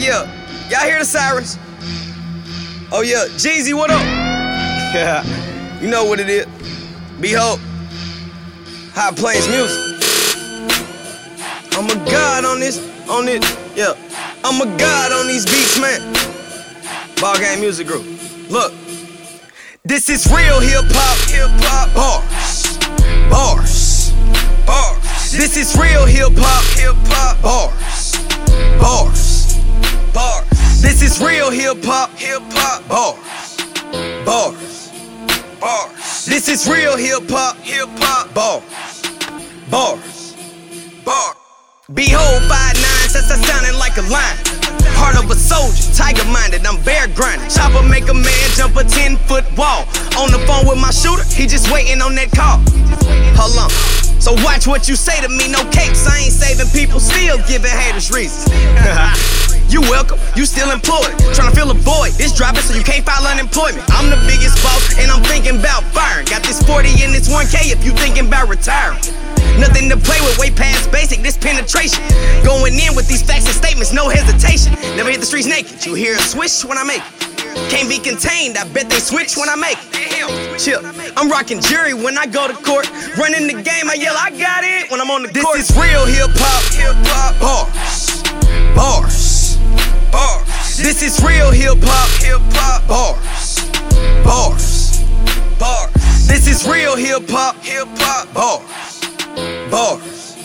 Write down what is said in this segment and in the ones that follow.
yeah. Y'all hear the sirens? Oh yeah, Jeezy, what up? Yeah, you know what it is. B-Hold, High Planes music. I'm a god on this, on it, yeah. I'm a god on these beats, man. Ball game music group. Look, this is real hip hop, hip hop bars, bars, bars. This is real hip hop, hip hop bars, bars, bars. This is real hip hop, hip hop bars, bars, bars. This is real hip hop, hip hop bars, bars, bars. B-Hold, five nine, since sounding like a lion. Heart of a soldier, tiger minded, I'm bear grinding. Chopper make a man jump a 10 foot wall. On the phone with my shooter, he just waiting on that call. Hold on. So watch what you say to me, no capes. I ain't saving people, still giving haters reasons. you welcome, you still employed. Trying to fill a void. This dropping so you can't file unemployment. I'm the biggest boss, and I'm thinking about firing. Got this 40 and this 1K if you thinking about retiring. Nothing to play with, way past basic, this penetration. Going in with these facts and statements, no hesitation. Never hit the streets naked, you hear a swish when I make it. Can't be contained, I bet they switch when I make it. Chill, I'm rocking jury when I go to court. Running the game, I yell, I got it when I'm on the this court. This is real hip hop, hip hop, hip hop bars, bars, bars. This is real hip hop, hip hop bars. Bars.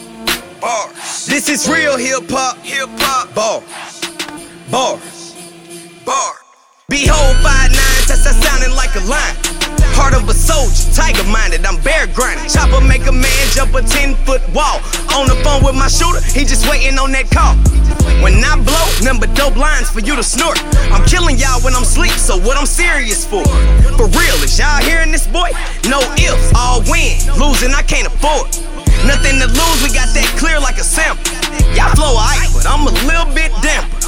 Bars. This is real hip hop. Hip hop. Bars. Bars. Bars. B-Hold, five nine, that's I sounding like a lion. Heart of a soldier, tiger minded, I'm bear grinding. Chopper make a man jump a 10 foot wall. On the phone with my shooter, he just waiting on that call. When I blow, number dope lines for you to snort. I'm killing y'all when I'm sleep, so what I'm serious for? For real, is y'all hearing this boy? No ifs, all win. Losing, I can't afford. Nothing to lose, we got that clear like a sample. Y'all flow ice, but I'm a little bit damper.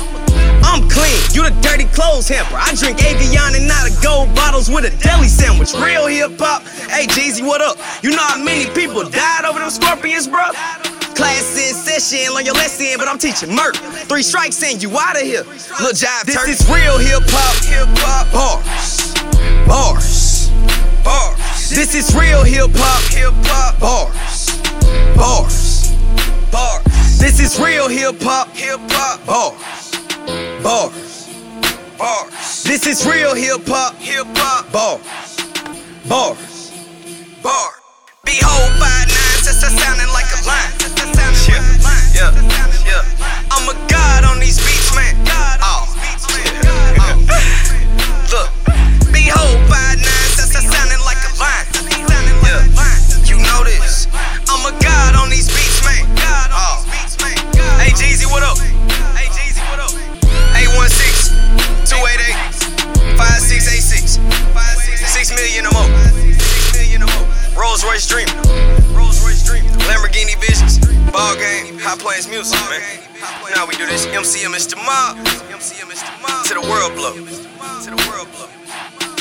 You the dirty clothes hamper. I drink Avion and not a gold bottles with a deli sandwich. Real hip hop. Hey Jeezy, what up? You know how many people died over them scorpions, bro? Class in session, learn your lesson, but I'm teaching murder. Three strikes and you out of here. Little jive This is real hip hop, hip hop bars, bars, bars. This is real hip hop, hip hop bars bars, bars. This is real hip hop, hip hop, bars, bars, bars. This is real hip hop, hip hop, bars, bars, bars. B-Hold, five nine, since I sounding like a lion. Royce Dream. Rolls Royce Dream. Lamborghini Visions. Ball game. High Planes music, man. Now we do this. MCM is the mob. To the world blow. To the world blow.